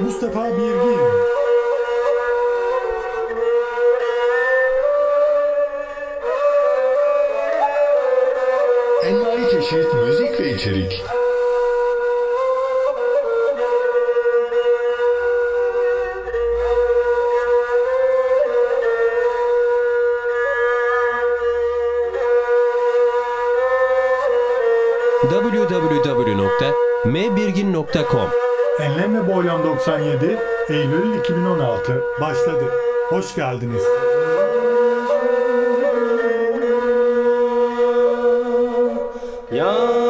Mustafa Birgin. Envai çeşit müzik ve içerik. www.mbirgin.com Enlem ve Boylan 97 Eylül 2016 başladı. Hoş geldiniz. Ya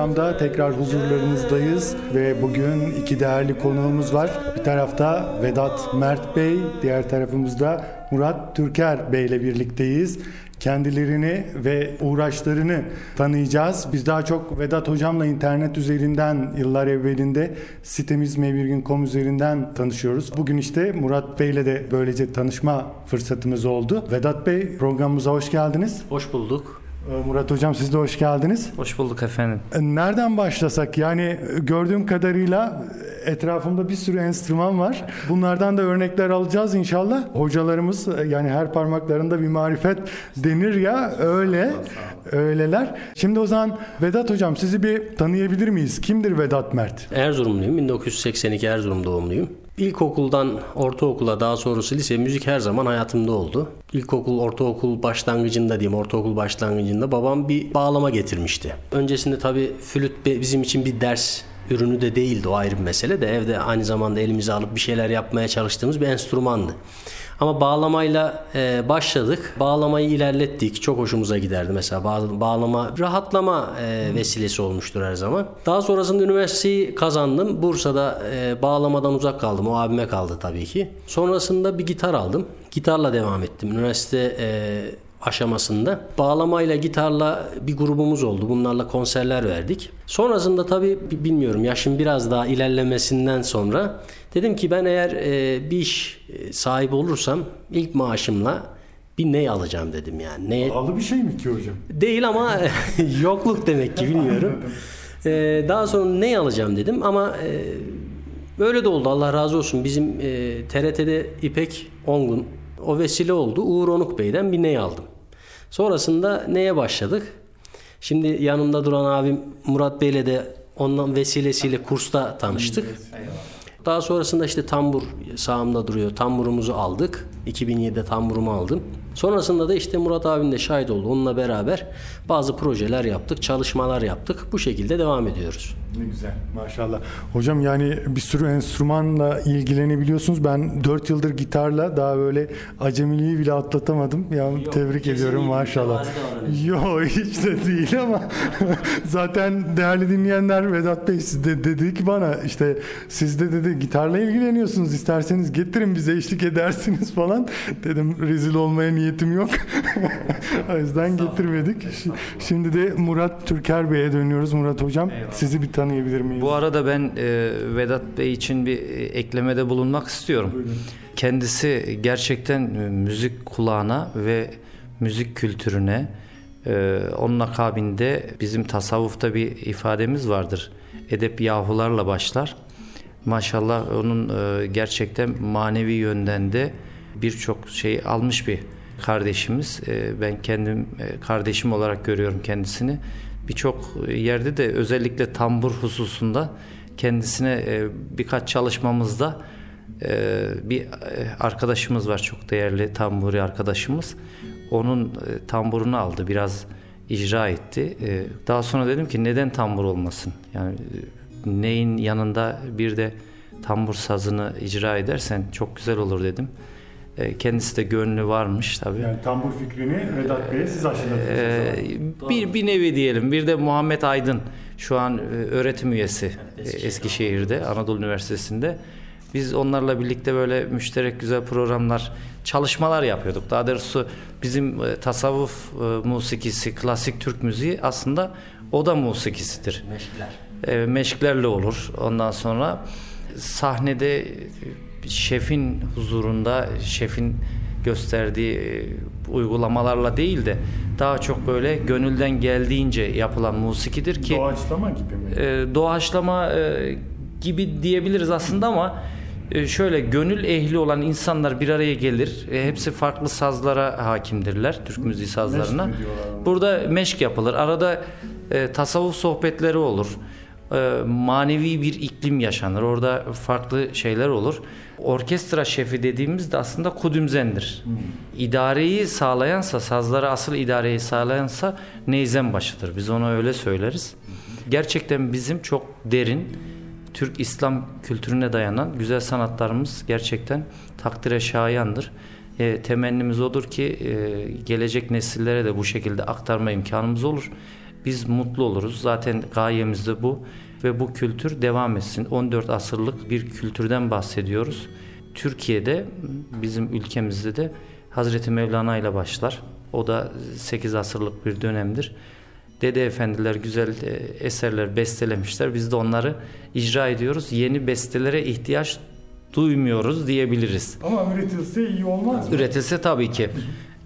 Boylam'da tekrar huzurlarınızdayız ve bugün iki değerli konuğumuz var. Bir tarafta Vedat Mert Bey, diğer tarafımızda Murat Türker Bey ile birlikteyiz. Kendilerini ve uğraşlarını tanıyacağız. Biz daha çok Vedat Hocam'la internet üzerinden yıllar evvelinde sitemiz mevvirgin.com üzerinden tanışıyoruz. Bugün işte Murat Bey'le de böylece tanışma fırsatımız oldu. Vedat Bey programımıza hoş geldiniz. Hoş bulduk. Ee, Murat Hocam siz de hoş geldiniz. Hoş bulduk efendim. Ee, Nereden başlasak? Yani gördüğüm kadarıyla etrafımda bir sürü enstrüman var. Bunlardan da örnekler alacağız inşallah. Hocalarımız yani her parmaklarında bir marifet denir ya öyle. Öyleler. Şimdi o zaman Vedat Hocam sizi bir tanıyabilir miyiz? Kimdir Vedat Mert? Erzurumluyum. 1982 Erzurum doğumluyum. İlkokuldan ortaokula daha sonrası lise müzik her zaman hayatımda oldu. İlkokul, ortaokul başlangıcında diyeyim, ortaokul başlangıcında babam bir bağlama getirmişti. Öncesinde tabii flüt bizim için bir ders ürünü de değildi o ayrı bir mesele de evde aynı zamanda elimize alıp bir şeyler yapmaya çalıştığımız bir enstrümandı. Ama bağlamayla e, başladık. Bağlamayı ilerlettik. Çok hoşumuza giderdi mesela. Bağ- bağlama rahatlama e, vesilesi olmuştur her zaman. Daha sonrasında üniversiteyi kazandım. Bursa'da e, bağlamadan uzak kaldım. O abime kaldı tabii ki. Sonrasında bir gitar aldım. Gitarla devam ettim. Üniversite e, aşamasında. Bağlamayla, gitarla bir grubumuz oldu. Bunlarla konserler verdik. Sonrasında tabii bi- bilmiyorum yaşım biraz daha ilerlemesinden sonra dedim ki ben eğer e, bir iş e, sahibi olursam ilk maaşımla bir ney alacağım dedim yani. Neye, Pahalı bir şey mi ki hocam? Değil ama yokluk demek ki bilmiyorum. Ee, daha sonra ne alacağım dedim ama e, böyle de oldu Allah razı olsun. Bizim e, TRT'de İpek Ongun o vesile oldu. Uğur Onuk Bey'den bir ney aldım. Sonrasında neye başladık? Şimdi yanımda duran abim Murat Bey'le de ondan vesilesiyle kursta tanıştık. Daha sonrasında işte tambur sağımda duruyor. Tamburumuzu aldık. 2007'de tamburumu aldım. Sonrasında da işte Murat abim de şahit oldu. Onunla beraber bazı projeler yaptık, çalışmalar yaptık. Bu şekilde devam ediyoruz. Ne güzel maşallah. Hocam yani bir sürü enstrümanla ilgilenebiliyorsunuz. Ben 4 yıldır gitarla daha böyle acemiliği bile atlatamadım. Ya tebrik ediyorum maşallah. Yok hiç de değil ama zaten değerli dinleyenler Vedat Bey siz de dedi ki bana işte siz de dedi gitarla ilgileniyorsunuz isterseniz getirin bize eşlik edersiniz falan. Dedim rezil olmaya niyetim yok. o yüzden getirmedik. Şi- Şimdi de Murat Türker Bey'e dönüyoruz. Murat Hocam sizi bir tanıyabilir miyiz? Bu arada ben e, Vedat Bey için bir e, eklemede bulunmak istiyorum. Kendisi gerçekten e, müzik kulağına ve müzik kültürüne e, onun akabinde bizim tasavvufta bir ifademiz vardır. Edep yahularla başlar. Maşallah onun e, gerçekten manevi yönden de birçok şey almış bir kardeşimiz. E, ben kendim kardeşim olarak görüyorum kendisini. Birçok yerde de özellikle tambur hususunda kendisine e, birkaç çalışmamızda e, bir e, arkadaşımız var çok değerli tamburi arkadaşımız. Onun tamburunu aldı biraz icra etti. Daha sonra dedim ki neden tambur olmasın? Yani neyin yanında bir de tambur sazını icra edersen çok güzel olur dedim. E, kendisi de gönlü varmış tabii. Yani tambur fikrini Vedat Bey'e siz aşıladınız. Ee, bir, bir nevi diyelim. Bir de Muhammed Aydın şu an e, öğretim üyesi e, Eskişehir'de, Anadolu Üniversitesi'nde. Biz onlarla birlikte böyle müşterek güzel programlar, çalışmalar yapıyorduk. Daha doğrusu bizim tasavvuf musikisi, klasik Türk müziği aslında o da musikisidir. Meşkler. E, meşklerle olur. Ondan sonra sahnede şefin huzurunda, şefin gösterdiği e, uygulamalarla değil de daha çok böyle gönülden geldiğince yapılan musikidir ki Doğaçlama gibi mi? e, doğaçlama e, gibi diyebiliriz aslında ama e, şöyle gönül ehli olan insanlar bir araya gelir. E, hepsi farklı sazlara hakimdirler. Türk müziği sazlarına. ona? Burada meşk yapılır. Arada e, tasavvuf sohbetleri olur. E, manevi bir iklim yaşanır. Orada farklı şeyler olur. Orkestra şefi dediğimiz de aslında kudümzendir. İdareyi sağlayansa, sazlara asıl idareyi sağlayansa neyzen başıdır. Biz ona öyle söyleriz. Gerçekten bizim çok derin Türk İslam kültürüne dayanan güzel sanatlarımız gerçekten takdire şayandır. E, temennimiz odur ki e, gelecek nesillere de bu şekilde aktarma imkanımız olur. Biz mutlu oluruz. Zaten gayemiz de bu ve bu kültür devam etsin. 14 asırlık bir kültürden bahsediyoruz. Türkiye'de bizim ülkemizde de Hazreti Mevlana ile başlar. O da 8 asırlık bir dönemdir. Dede efendiler güzel e, eserler bestelemişler. Biz de onları icra ediyoruz. Yeni bestelere ihtiyaç duymuyoruz diyebiliriz. Ama üretilse iyi olmaz mı? Üretilse tabii ki.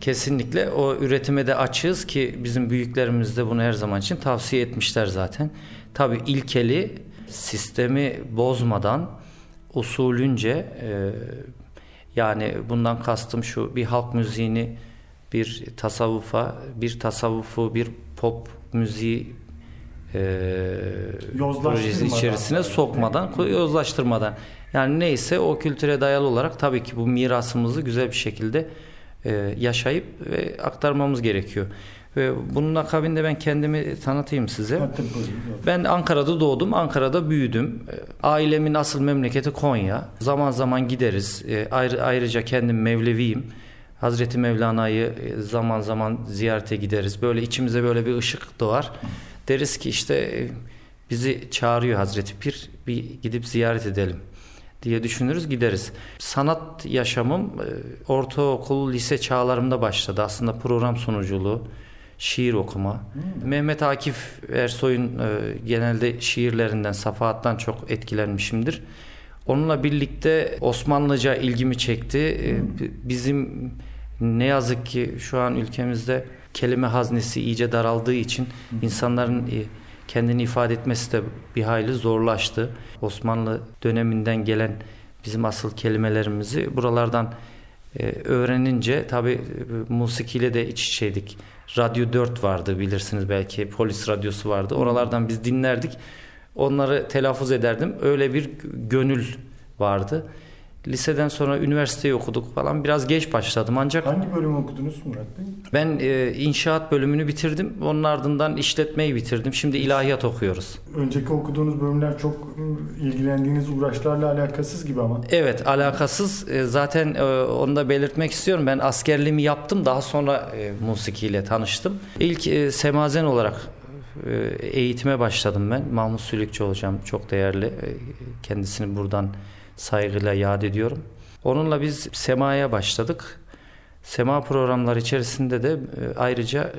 Kesinlikle o üretime de açığız ki bizim büyüklerimiz de bunu her zaman için tavsiye etmişler zaten. Tabii ilkeli sistemi bozmadan usulünce e, yani bundan kastım şu bir halk müziğini bir tasavvufa, bir tasavvufu, bir pop müziği e, projesi içerisine sokmadan, yozlaştırmadan. Yani neyse o kültüre dayalı olarak tabii ki bu mirasımızı güzel bir şekilde e, yaşayıp ve aktarmamız gerekiyor. Ve bunun akabinde ben kendimi tanıtayım size. Ben Ankara'da doğdum, Ankara'da büyüdüm. E, Ailemin asıl memleketi Konya. Zaman zaman gideriz. E, ayrı, ayrıca kendim Mevleviyim. Hazreti Mevlana'yı zaman zaman ziyarete gideriz. Böyle içimize böyle bir ışık doğar. Deriz ki işte bizi çağırıyor Hazreti Pir. Bir gidip ziyaret edelim diye düşünürüz gideriz. Sanat yaşamım e, ortaokul, lise çağlarımda başladı. Aslında program sunuculuğu, şiir okuma. Mehmet Akif Ersoy'un e, genelde şiirlerinden, safahattan çok etkilenmişimdir. Onunla birlikte Osmanlıca ilgimi çekti. E, b- Bizim ne yazık ki şu an ülkemizde kelime haznesi iyice daraldığı için insanların e, kendini ifade etmesi de bir hayli zorlaştı. Osmanlı döneminden gelen bizim asıl kelimelerimizi buralardan e, öğrenince tabi e, musikiyle de iç içeydik. Radyo 4 vardı bilirsiniz belki polis radyosu vardı. Oralardan biz dinlerdik. Onları telaffuz ederdim. Öyle bir gönül vardı. Liseden sonra üniversiteyi okuduk falan. Biraz geç başladım ancak Hangi bölüm okudunuz Murat Bey? ben e, inşaat bölümünü bitirdim. Onun ardından işletmeyi bitirdim. Şimdi ilahiyat okuyoruz. Önceki okuduğunuz bölümler çok ilgilendiğiniz uğraşlarla alakasız gibi ama. Evet alakasız. E, zaten e, onu da belirtmek istiyorum. Ben askerliğimi yaptım. Daha sonra e, musikiyle tanıştım. İlk e, semazen olarak e, eğitime başladım ben. Mahmut Sülükçü hocam çok değerli. E, kendisini buradan saygıyla yad ediyorum. Onunla biz semaya başladık. Sema programları içerisinde de e, ayrıca e,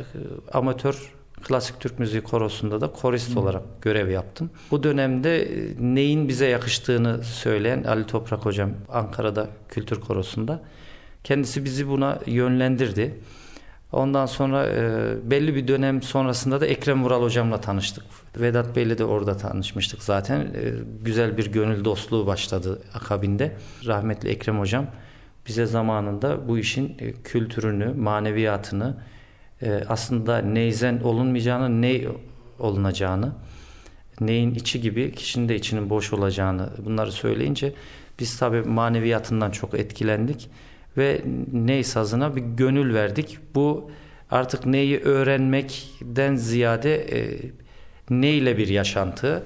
amatör klasik Türk müziği korosunda da korist olarak görev yaptım. Bu dönemde e, neyin bize yakıştığını söyleyen Ali Toprak hocam Ankara'da kültür korosunda kendisi bizi buna yönlendirdi. Ondan sonra e, belli bir dönem sonrasında da Ekrem Vural hocamla tanıştık. Vedat Bey'le de orada tanışmıştık zaten. E, güzel bir gönül dostluğu başladı akabinde. Rahmetli Ekrem hocam bize zamanında bu işin e, kültürünü, maneviyatını, e, aslında neyzen olunmayacağını, ney olunacağını, neyin içi gibi kişinin de içinin boş olacağını bunları söyleyince biz tabi maneviyatından çok etkilendik ve ney sazına bir gönül verdik. Bu artık neyi öğrenmekten ziyade e, neyle bir yaşantı.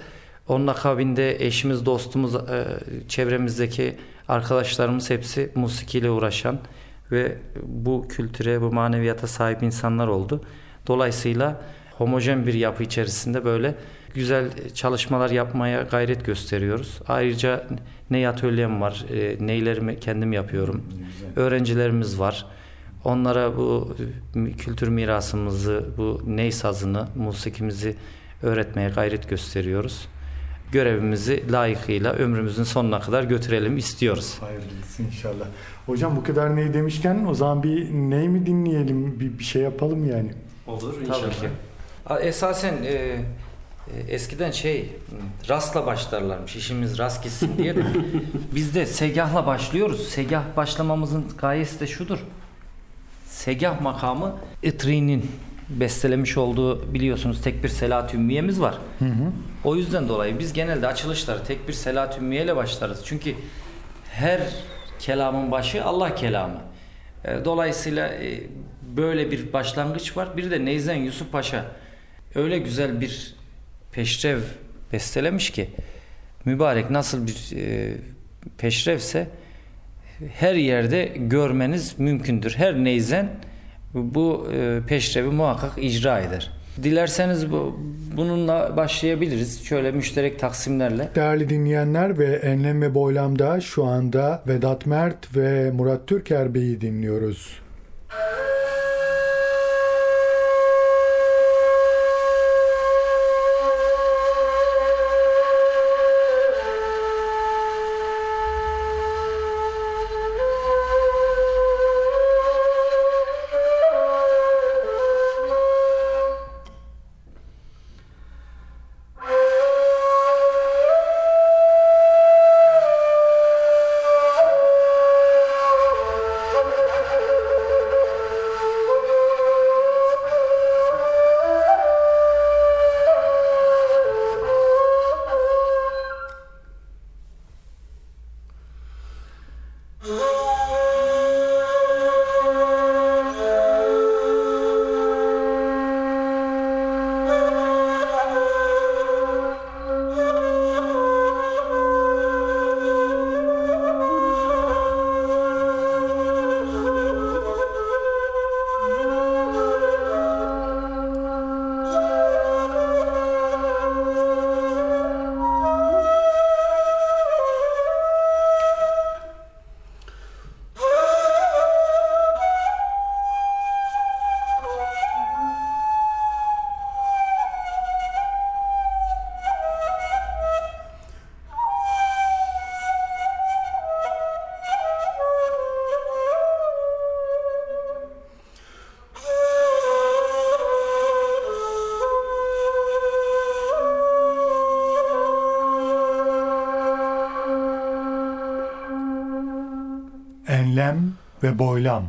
Onun akabinde eşimiz, dostumuz, e, çevremizdeki arkadaşlarımız hepsi musikiyle uğraşan ve bu kültüre, bu maneviyata sahip insanlar oldu. Dolayısıyla homojen bir yapı içerisinde böyle güzel çalışmalar yapmaya gayret gösteriyoruz. Ayrıca ney atölyem var, e, neylerimi kendim yapıyorum. Öğrencilerimiz var. Onlara bu kültür mirasımızı, bu ney sazını, musikimizi öğretmeye gayret gösteriyoruz. Görevimizi layıkıyla ömrümüzün sonuna kadar götürelim istiyoruz. Hayırlısı inşallah. Hocam bu kadar ney demişken o zaman bir ney mi dinleyelim? Bir, bir şey yapalım yani. Olur Tabii ki. Esasen e, e, eskiden şey rastla başlarlarmış işimiz rast gitsin diye de biz de segahla başlıyoruz. Segah başlamamızın gayesi de şudur. Segah makamı Itri'nin bestelemiş olduğu biliyorsunuz tek bir Selat Ümmiyemiz var. O yüzden dolayı biz genelde açılışları tek bir Selat Ümmiye ile başlarız. Çünkü her kelamın başı Allah kelamı. E, Dolayısıyla e, böyle bir başlangıç var. Bir de Neyzen Yusuf Paşa öyle güzel bir peşrev bestelemiş ki mübarek nasıl bir e, peşrevse her yerde görmeniz mümkündür. Her neyzen bu e, peşrevi muhakkak icra eder. Dilerseniz bu, bununla başlayabiliriz. Şöyle müşterek taksimlerle. Değerli dinleyenler ve Enlem ve Boylam'da şu anda Vedat Mert ve Murat Türker Bey'i dinliyoruz. Enlem ve Boylam.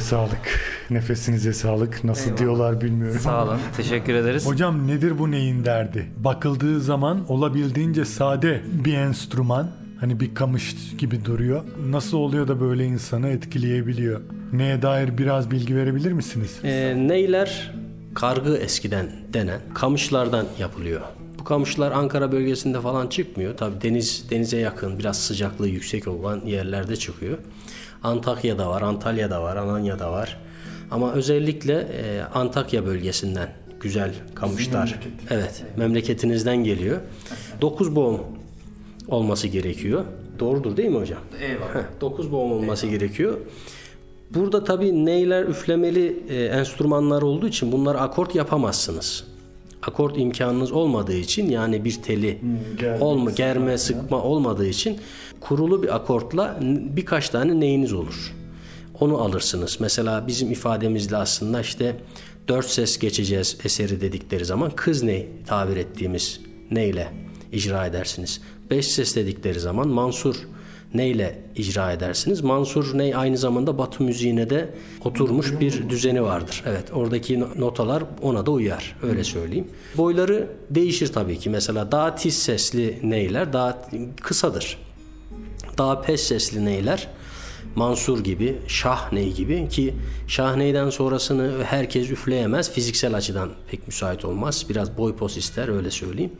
Sağlık, nefesinize sağlık. Nasıl Eyvallah. diyorlar bilmiyorum. Sağ olun. Teşekkür ederiz. Hocam nedir bu neyin derdi? Bakıldığı zaman olabildiğince sade bir enstrüman. Hani bir kamış gibi duruyor. Nasıl oluyor da böyle insanı etkileyebiliyor? Neye dair biraz bilgi verebilir misiniz? Ee, neyler kargı eskiden denen kamışlardan yapılıyor. Bu kamışlar Ankara bölgesinde falan çıkmıyor. Tabi deniz denize yakın, biraz sıcaklığı yüksek olan yerlerde çıkıyor. Antakya'da var, Antalya'da var, Alanya'da var. Ama özellikle e, Antakya bölgesinden güzel kamışlar. Evet, memleketinizden geliyor. Dokuz boğum olması gerekiyor. Doğrudur değil mi hocam? Eyvallah. 9 boğum olması gerekiyor. Burada tabii neyler üflemeli e, enstrümanlar olduğu için bunları akort yapamazsınız. Akort imkanınız olmadığı için yani bir teli germe, olma germe sıkma olmadığı için kurulu bir akortla birkaç tane neyiniz olur. Onu alırsınız. Mesela bizim ifademizle aslında işte dört ses geçeceğiz eseri dedikleri zaman kız ney tabir ettiğimiz neyle icra edersiniz. Beş ses dedikleri zaman mansur neyle icra edersiniz? Mansur ney aynı zamanda Batı müziğine de oturmuş bir düzeni vardır. Evet oradaki no- notalar ona da uyar öyle söyleyeyim. Boyları değişir tabii ki. Mesela daha tiz sesli neyler daha kısadır. Daha pes sesli neyler Mansur gibi, Şahney gibi ki Şahney'den sonrasını herkes üfleyemez. Fiziksel açıdan pek müsait olmaz. Biraz boy pos ister öyle söyleyeyim.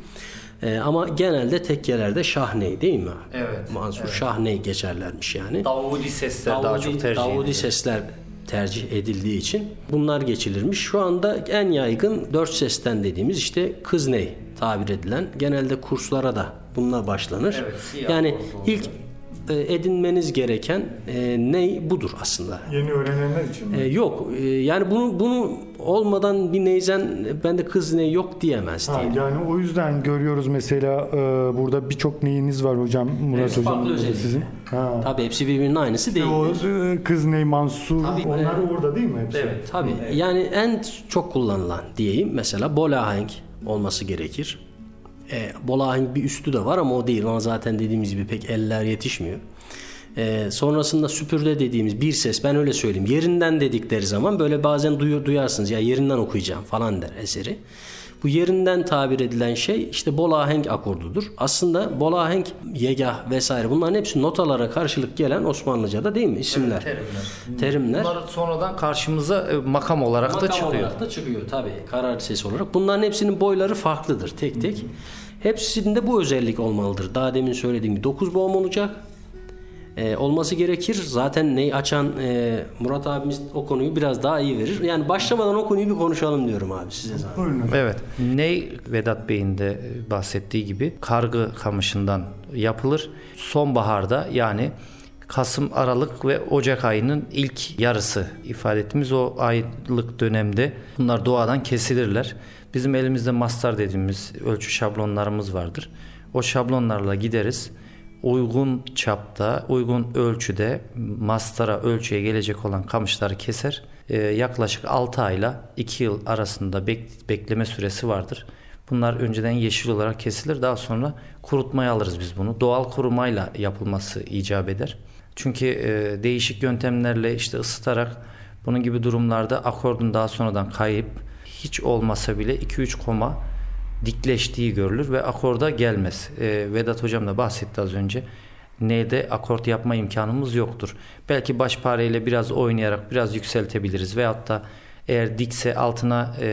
Ee, ama genelde tekkelerde Şahney değil mi? Evet, Mansur Şahney geçerlermiş yani. Davudi sesler daha çok tercih Davudi sesler tercih edildiği için bunlar geçilirmiş. Şu anda en yaygın dört sesten dediğimiz işte kız ney tabir edilen genelde kurslara da bununla başlanır. Evet, yani oldu. ilk e, edinmeniz gereken e, ney budur aslında. Yeni öğrenenler için mi? E, yok e, yani bunu bunu olmadan bir neyzen e, bende kız ney yok diyemez Ha, diye. yani o yüzden görüyoruz mesela e, burada birçok neyiniz var hocam Murat Hepsi hocam farklı sizin. Ha. Tabii hepsi birbirinin aynısı değil. O e, kız ney Mansur Tabii, onlar e, orada değil mi hepsi? Evet tabii. Yani en çok kullanılan diyeyim mesela bol ahenk olması gerekir. E, bol ahenk bir üstü de var ama o değil. Ona zaten dediğimiz gibi pek eller yetişmiyor. E, sonrasında süpürde dediğimiz bir ses ben öyle söyleyeyim. Yerinden dedikleri zaman böyle bazen duyu- duyarsınız ya yerinden okuyacağım falan der eseri. Bu yerinden tabir edilen şey işte bol ahenk akordudur. Aslında bol ahenk, yegah vesaire bunların hepsi notalara karşılık gelen Osmanlıca'da değil mi isimler? terimler. Terimler. Bunlar sonradan karşımıza e, makam olarak da Makam çıkıyor. olarak da çıkıyor tabii karar sesi olarak. Bunların hepsinin boyları farklıdır tek tek. Hepsinde bu özellik olmalıdır. Daha demin söylediğim gibi 9 boğum olacak. Ee, olması gerekir. Zaten neyi açan e, Murat abimiz o konuyu biraz daha iyi verir. Yani başlamadan o konuyu bir konuşalım diyorum abi size zaten. Buyurun. Evet. Ney Vedat Bey'in de e, bahsettiği gibi kargı kamışından yapılır. Sonbaharda yani Kasım, Aralık ve Ocak ayının ilk yarısı ifade ettiğimiz o aylık dönemde bunlar doğadan kesilirler. Bizim elimizde mastar dediğimiz ölçü şablonlarımız vardır. O şablonlarla gideriz. Uygun çapta, uygun ölçüde mastara ölçüye gelecek olan kamışları keser. Ee, yaklaşık 6 ayla 2 yıl arasında bek- bekleme süresi vardır. Bunlar önceden yeşil olarak kesilir. Daha sonra kurutmaya alırız biz bunu. Doğal kurumayla yapılması icap eder. Çünkü e, değişik yöntemlerle işte ısıtarak bunun gibi durumlarda akordun daha sonradan kayıp hiç olmasa bile 2-3 koma dikleştiği görülür ve akorda gelmez. Ee, Vedat hocam da bahsetti az önce. N'de akort yapma imkanımız yoktur. Belki baş pareyle biraz oynayarak biraz yükseltebiliriz veyahut da eğer dikse altına e,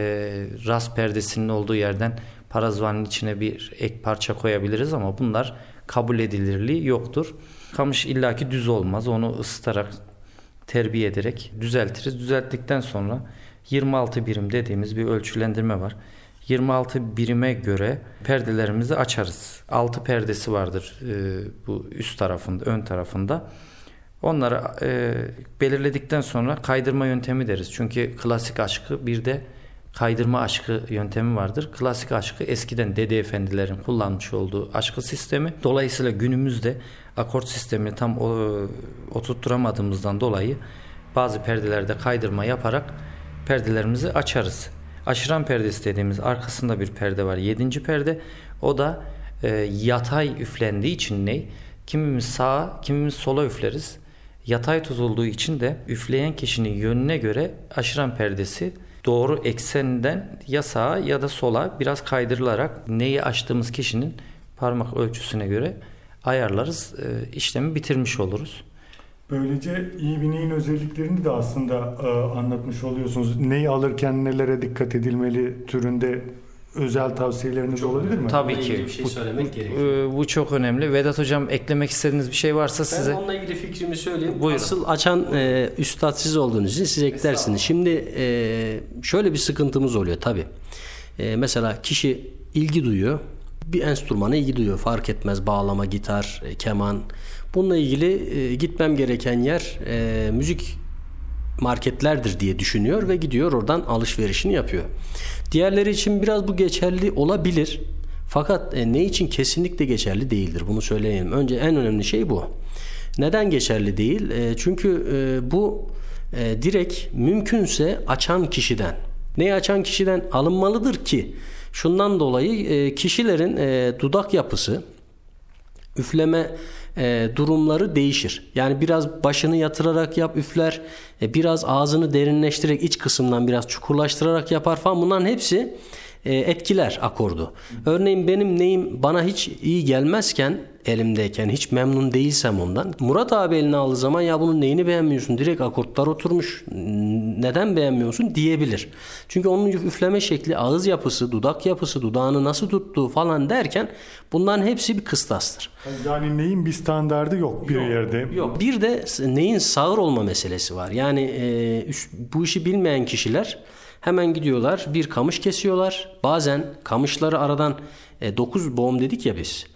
ras perdesinin olduğu yerden parazvanın içine bir ek parça koyabiliriz ama bunlar kabul edilirliği yoktur. Kamış illaki düz olmaz. Onu ısıtarak terbiye ederek düzeltiriz. Düzelttikten sonra 26 birim dediğimiz bir ölçülendirme var. 26 birime göre perdelerimizi açarız. 6 perdesi vardır e, bu üst tarafında, ön tarafında. Onları e, belirledikten sonra kaydırma yöntemi deriz. Çünkü klasik aşkı bir de kaydırma aşkı yöntemi vardır. Klasik aşkı eskiden dede efendilerin kullanmış olduğu aşkı sistemi. Dolayısıyla günümüzde akort sistemini tam o, oturtturamadığımızdan dolayı bazı perdelerde kaydırma yaparak perdelerimizi açarız. Aşıran perdesi dediğimiz arkasında bir perde var. Yedinci perde. O da e, yatay üflendiği için ne? Kimimiz sağa, kimimiz sola üfleriz. Yatay tutulduğu için de üfleyen kişinin yönüne göre aşıran perdesi doğru eksenden ya sağa ya da sola biraz kaydırılarak neyi açtığımız kişinin parmak ölçüsüne göre ayarlarız. E, işlemi bitirmiş oluruz. Böylece iyi bir neyin özelliklerini de aslında e, anlatmış oluyorsunuz. Neyi alırken nelere dikkat edilmeli türünde özel tavsiyeleriniz olabilir mi? Tabii ki. bir şey Bu- söylemek gerekiyor. Ee, bu çok önemli. Vedat hocam eklemek istediğiniz bir şey varsa Ben size onunla ilgili fikrimi söyleyeyim. Buyurun. Asıl açan e, üstad siz olduğunuz için siz eklersiniz. Şimdi e, şöyle bir sıkıntımız oluyor tabi. mesela kişi ilgi duyuyor. Bir enstrümana ilgi duyuyor. Fark etmez bağlama, gitar, e, keman. Bununla ilgili e, gitmem gereken yer e, müzik marketlerdir diye düşünüyor ve gidiyor oradan alışverişini yapıyor. Diğerleri için biraz bu geçerli olabilir. Fakat e, ne için kesinlikle geçerli değildir. Bunu söyleyelim. Önce en önemli şey bu. Neden geçerli değil? Çünkü bu direkt mümkünse açan kişiden. Neyi açan kişiden alınmalıdır ki? Şundan dolayı kişilerin dudak yapısı, üfleme e, durumları değişir. Yani biraz başını yatırarak yap üfler, e, biraz ağzını derinleştirerek iç kısımdan biraz çukurlaştırarak yapar falan. Bunların hepsi etkiler akordu. Örneğin benim neyim bana hiç iyi gelmezken elimdeyken hiç memnun değilsem ondan. Murat abi eline aldığı zaman ya bunun neyini beğenmiyorsun? Direkt akortlar oturmuş. Neden beğenmiyorsun? diyebilir. Çünkü onun üfleme şekli, ağız yapısı, dudak yapısı, dudağını nasıl tuttuğu falan derken bunların hepsi bir kıstastır. Yani neyin bir standardı yok bir yerde. Yok. Bir de neyin sağır olma meselesi var. Yani e, bu işi bilmeyen kişiler hemen gidiyorlar bir kamış kesiyorlar. Bazen kamışları aradan 9 boğum dedik ya biz.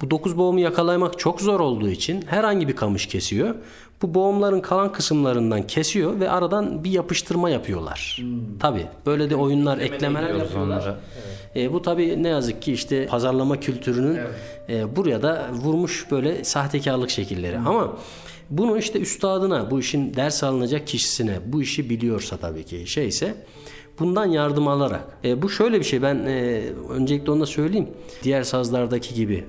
Bu 9 boğumu yakalamak çok zor olduğu için herhangi bir kamış kesiyor. Bu boğumların kalan kısımlarından kesiyor ve aradan bir yapıştırma yapıyorlar. Tabi böyle de oyunlar, eklemeler diyoruz yapıyorlar. onlara. E, bu tabi ne yazık ki işte pazarlama kültürünün e, buraya da vurmuş böyle sahtekarlık şekilleri. Ama bunu işte üstadına, bu işin ders alınacak kişisine, bu işi biliyorsa tabii ki şeyse bundan yardım alarak. E, bu şöyle bir şey ben e, öncelikle onu da söyleyeyim. Diğer sazlardaki gibi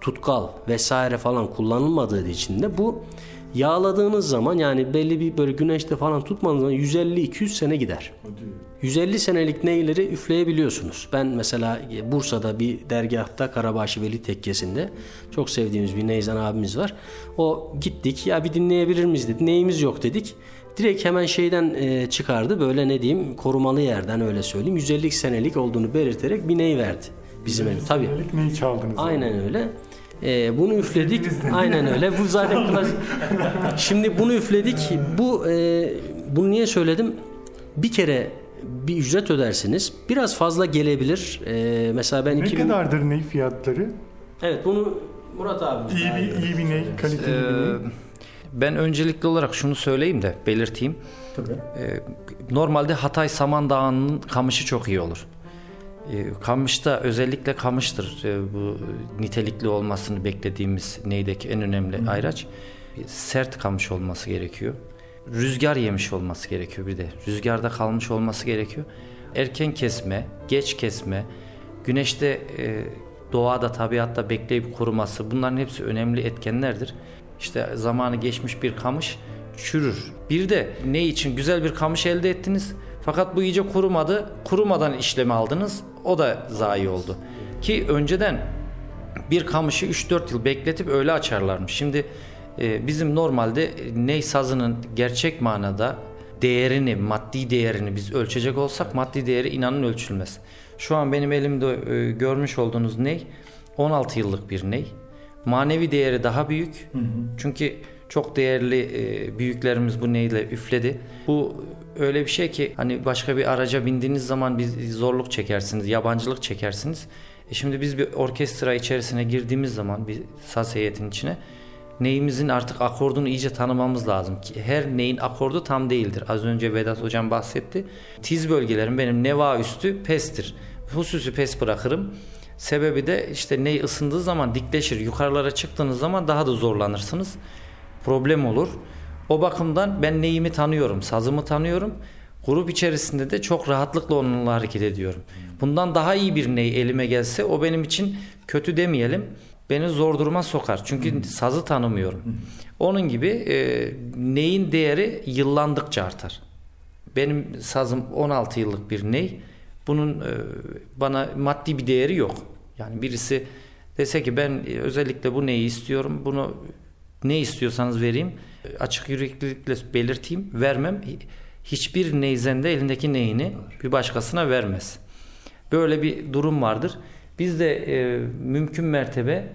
tutkal vesaire falan kullanılmadığı için de bu yağladığınız zaman yani belli bir böyle güneşte falan tutmadığınız zaman 150-200 sene gider. 150 senelik neyleri üfleyebiliyorsunuz. Ben mesela Bursa'da bir dergahta Karabaşı Veli Tekkesi'nde çok sevdiğimiz bir Neyzen abimiz var. O gittik ya bir dinleyebilir miyiz dedi. Neyimiz yok dedik. Direkt hemen şeyden e, çıkardı böyle ne diyeyim korumalı yerden öyle söyleyeyim. 150 senelik olduğunu belirterek bir ney verdi. Bizim ev tabii. Senelik neyi çaldınız? Aynen öyle. Ee, bunu üfledik. Aynen öyle. Bu zaten klasik. Şimdi bunu üfledik. Bu e, bunu niye söyledim? Bir kere bir ücret ödersiniz. Biraz fazla gelebilir. Ee, mesela ben Ne 2000 kadardır ney fiyatları? Evet bunu Murat abi. İyi bir, iyi bir ney, kaliteli bir ney. Ben öncelikli olarak şunu söyleyeyim de belirteyim. Tabii. Ee, Normalde Hatay Samandağı'nın kamışı çok iyi olur. Ee, Kamışta özellikle kamıştır ee, bu nitelikli olmasını beklediğimiz neydeki en önemli ayraç. Sert kamış olması gerekiyor. Rüzgar yemiş olması gerekiyor bir de. Rüzgarda kalmış olması gerekiyor. Erken kesme, geç kesme, güneşte e, doğada, tabiatta bekleyip kuruması bunların hepsi önemli etkenlerdir. İşte zamanı geçmiş bir kamış çürür. Bir de ne için güzel bir kamış elde ettiniz fakat bu iyice kurumadı. Kurumadan işlemi aldınız. O da zayi oldu. Ki önceden bir kamışı 3-4 yıl bekletip öyle açarlarmış. Şimdi e, bizim normalde ney sazının gerçek manada değerini, maddi değerini biz ölçecek olsak maddi değeri inanın ölçülmez. Şu an benim elimde e, görmüş olduğunuz ney 16 yıllık bir ney. Manevi değeri daha büyük. Çünkü çok değerli e, büyüklerimiz bu neyle üfledi. Bu öyle bir şey ki hani başka bir araca bindiğiniz zaman bir zorluk çekersiniz, yabancılık çekersiniz. E şimdi biz bir orkestra içerisine girdiğimiz zaman bir saz heyetinin içine neyimizin artık akordunu iyice tanımamız lazım ki her neyin akordu tam değildir. Az önce Vedat hocam bahsetti. Tiz bölgelerim benim neva üstü pestir. Hususi pes bırakırım. Sebebi de işte ney ısındığı zaman dikleşir. Yukarılara çıktığınız zaman daha da zorlanırsınız. Problem olur. O bakımdan ben neyimi tanıyorum, sazımı tanıyorum. Grup içerisinde de çok rahatlıkla onunla hareket ediyorum. Bundan daha iyi bir ney elime gelse o benim için kötü demeyelim. beni zor duruma sokar. Çünkü sazı tanımıyorum. Onun gibi e, neyin değeri yıllandıkça artar. Benim sazım 16 yıllık bir ney. Bunun e, bana maddi bir değeri yok. Yani birisi dese ki ben e, özellikle bu neyi istiyorum. Bunu ne istiyorsanız vereyim. E, Açık yüreklilikle belirteyim. Vermem. Hiçbir neyzende elindeki neyini bir başkasına vermez. Böyle bir durum vardır. Biz de e, mümkün mertebe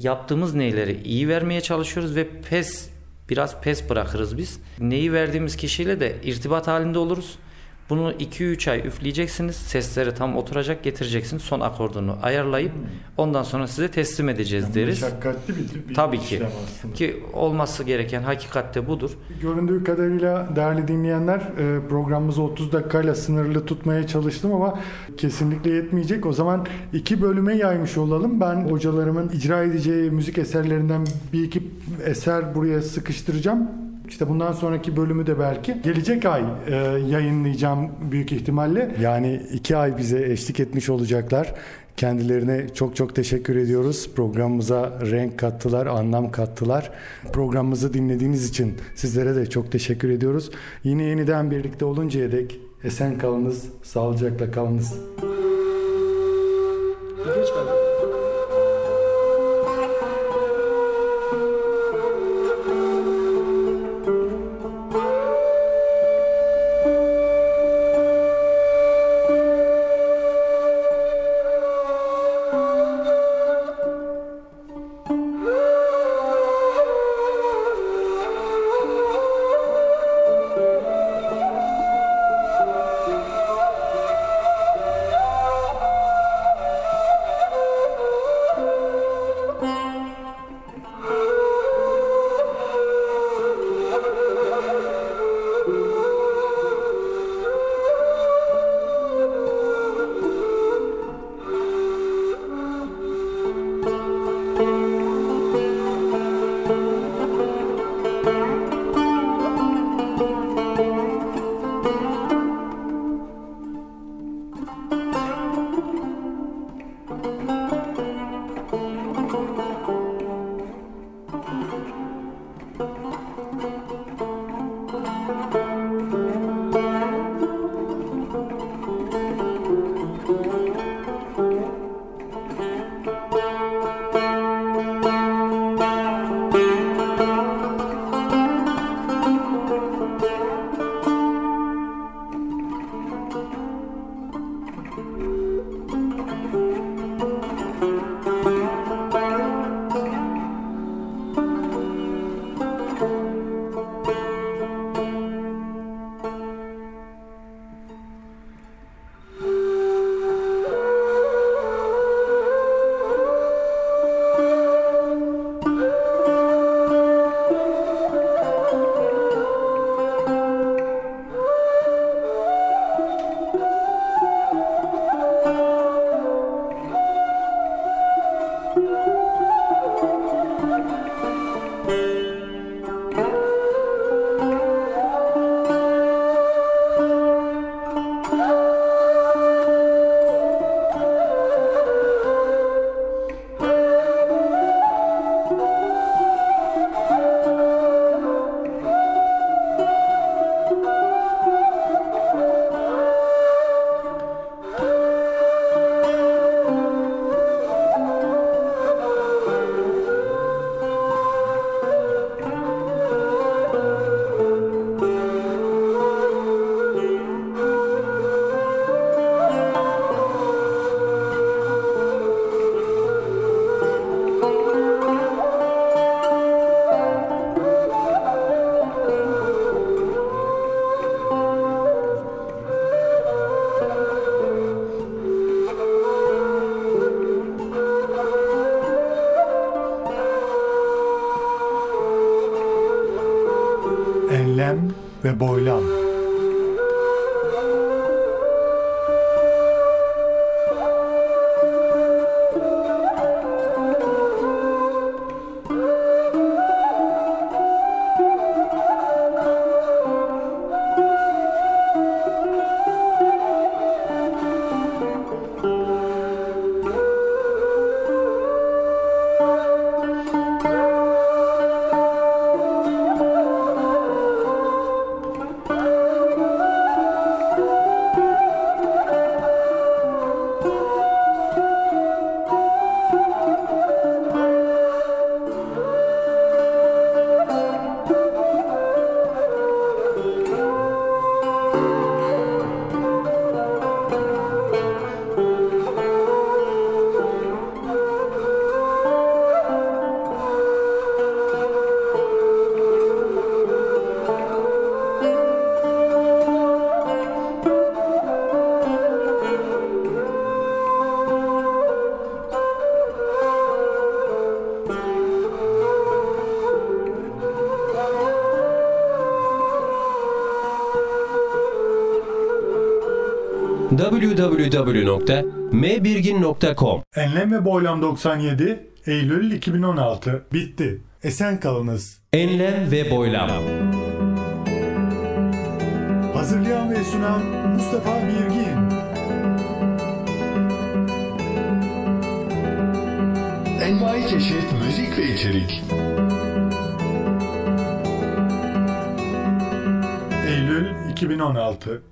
yaptığımız neyleri iyi vermeye çalışıyoruz ve pes biraz pes bırakırız biz. Neyi verdiğimiz kişiyle de irtibat halinde oluruz. Bunu 2-3 ay üfleyeceksiniz. Sesleri tam oturacak getireceksiniz. Son akordunu ayarlayıp ondan sonra size teslim edeceğiz deriz. Meşakkatli bir, bir Tabii ki. aslında. Ki olması gereken hakikatte budur. Göründüğü kadarıyla değerli dinleyenler e, programımızı 30 dakikayla sınırlı tutmaya çalıştım ama kesinlikle yetmeyecek. O zaman iki bölüme yaymış olalım. Ben hocalarımın icra edeceği müzik eserlerinden bir iki eser buraya sıkıştıracağım. İşte bundan sonraki bölümü de belki gelecek ay e, yayınlayacağım büyük ihtimalle. Yani iki ay bize eşlik etmiş olacaklar. Kendilerine çok çok teşekkür ediyoruz. Programımıza renk kattılar, anlam kattılar. Programımızı dinlediğiniz için sizlere de çok teşekkür ediyoruz. Yine yeniden birlikte oluncaya dek esen kalınız, sağlıcakla kalınız. Enlem ve boylam. www.mbirgin.com Enlem ve Boylam 97 Eylül 2016 bitti. Esen kalınız. Enlem ve Boylam Hazırlayan ve sunan Mustafa Birgin. Envai çeşit müzik ve içerik. Eylül 2016